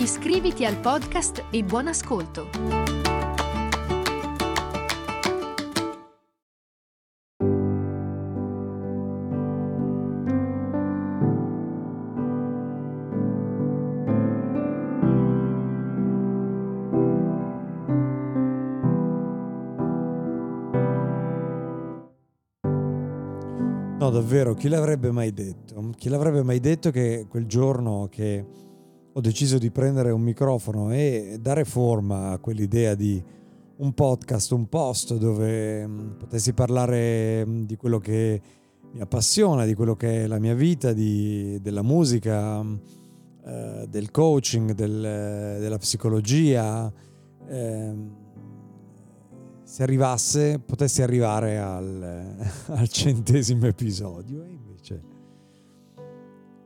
Iscriviti al podcast e buon ascolto! No, davvero, chi l'avrebbe mai detto? Chi l'avrebbe mai detto che quel giorno che ho deciso di prendere un microfono e dare forma a quell'idea di un podcast, un post dove mm, potessi parlare mm, di quello che mi appassiona, di quello che è la mia vita, di, della musica, mm, eh, del coaching, del, della psicologia. Eh, se arrivasse, potessi arrivare al, al centesimo episodio e invece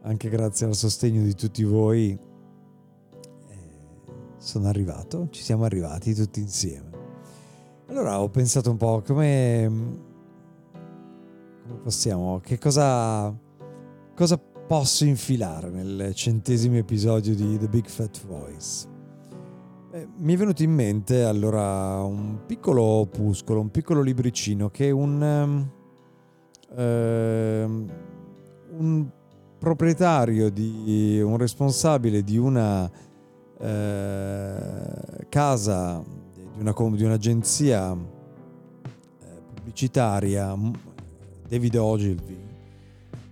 anche grazie al sostegno di tutti voi sono arrivato, ci siamo arrivati tutti insieme. Allora ho pensato un po' come, come possiamo, che cosa, cosa posso infilare nel centesimo episodio di The Big Fat Voice. Eh, mi è venuto in mente allora un piccolo opuscolo, un piccolo libricino che un, um, un proprietario, di, un responsabile di una uh, casa, di, una, di un'agenzia pubblicitaria, David Ogilvy,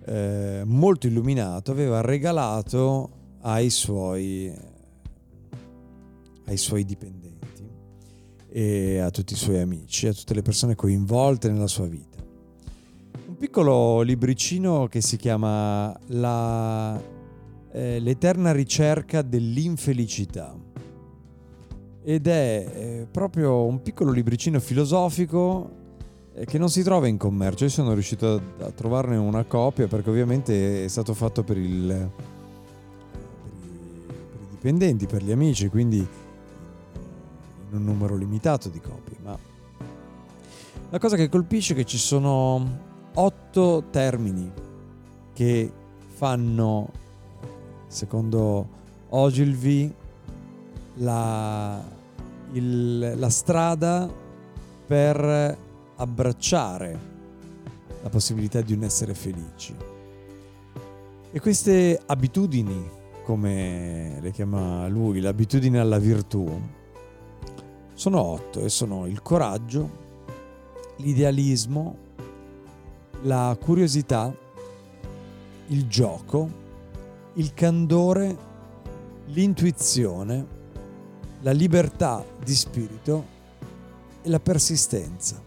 eh, molto illuminato, aveva regalato ai suoi ai suoi dipendenti e a tutti i suoi amici, a tutte le persone coinvolte nella sua vita. Un piccolo libricino che si chiama La, eh, L'eterna ricerca dell'infelicità ed è eh, proprio un piccolo libricino filosofico eh, che non si trova in commercio. Io sono riuscito a, a trovarne una copia perché ovviamente è stato fatto per, il, per, i, per i dipendenti, per gli amici, quindi in un numero limitato di copie, ma la cosa che colpisce è che ci sono otto termini che fanno, secondo Ogilvy, la, il, la strada per abbracciare la possibilità di un essere felici. E queste abitudini, come le chiama lui, l'abitudine alla virtù, sono otto e sono il coraggio, l'idealismo, la curiosità, il gioco, il candore, l'intuizione, la libertà di spirito e la persistenza.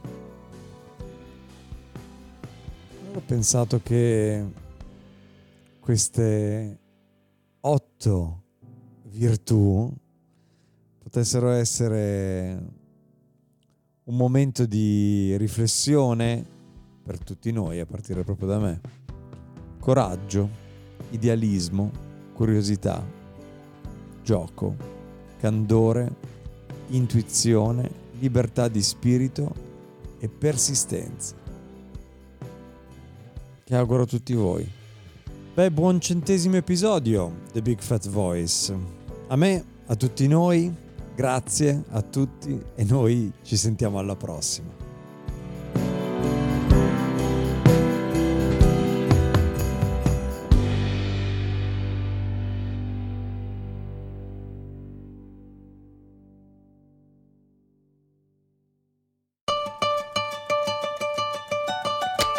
Ho pensato che queste otto virtù potessero essere un momento di riflessione per tutti noi, a partire proprio da me. Coraggio, idealismo, curiosità, gioco, candore, intuizione, libertà di spirito e persistenza. Che auguro a tutti voi. Beh, buon centesimo episodio, The Big Fat Voice. A me, a tutti noi, Grazie a tutti e noi ci sentiamo alla prossima.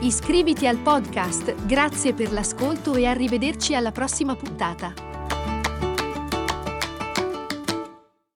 Iscriviti al podcast, grazie per l'ascolto e arrivederci alla prossima puntata.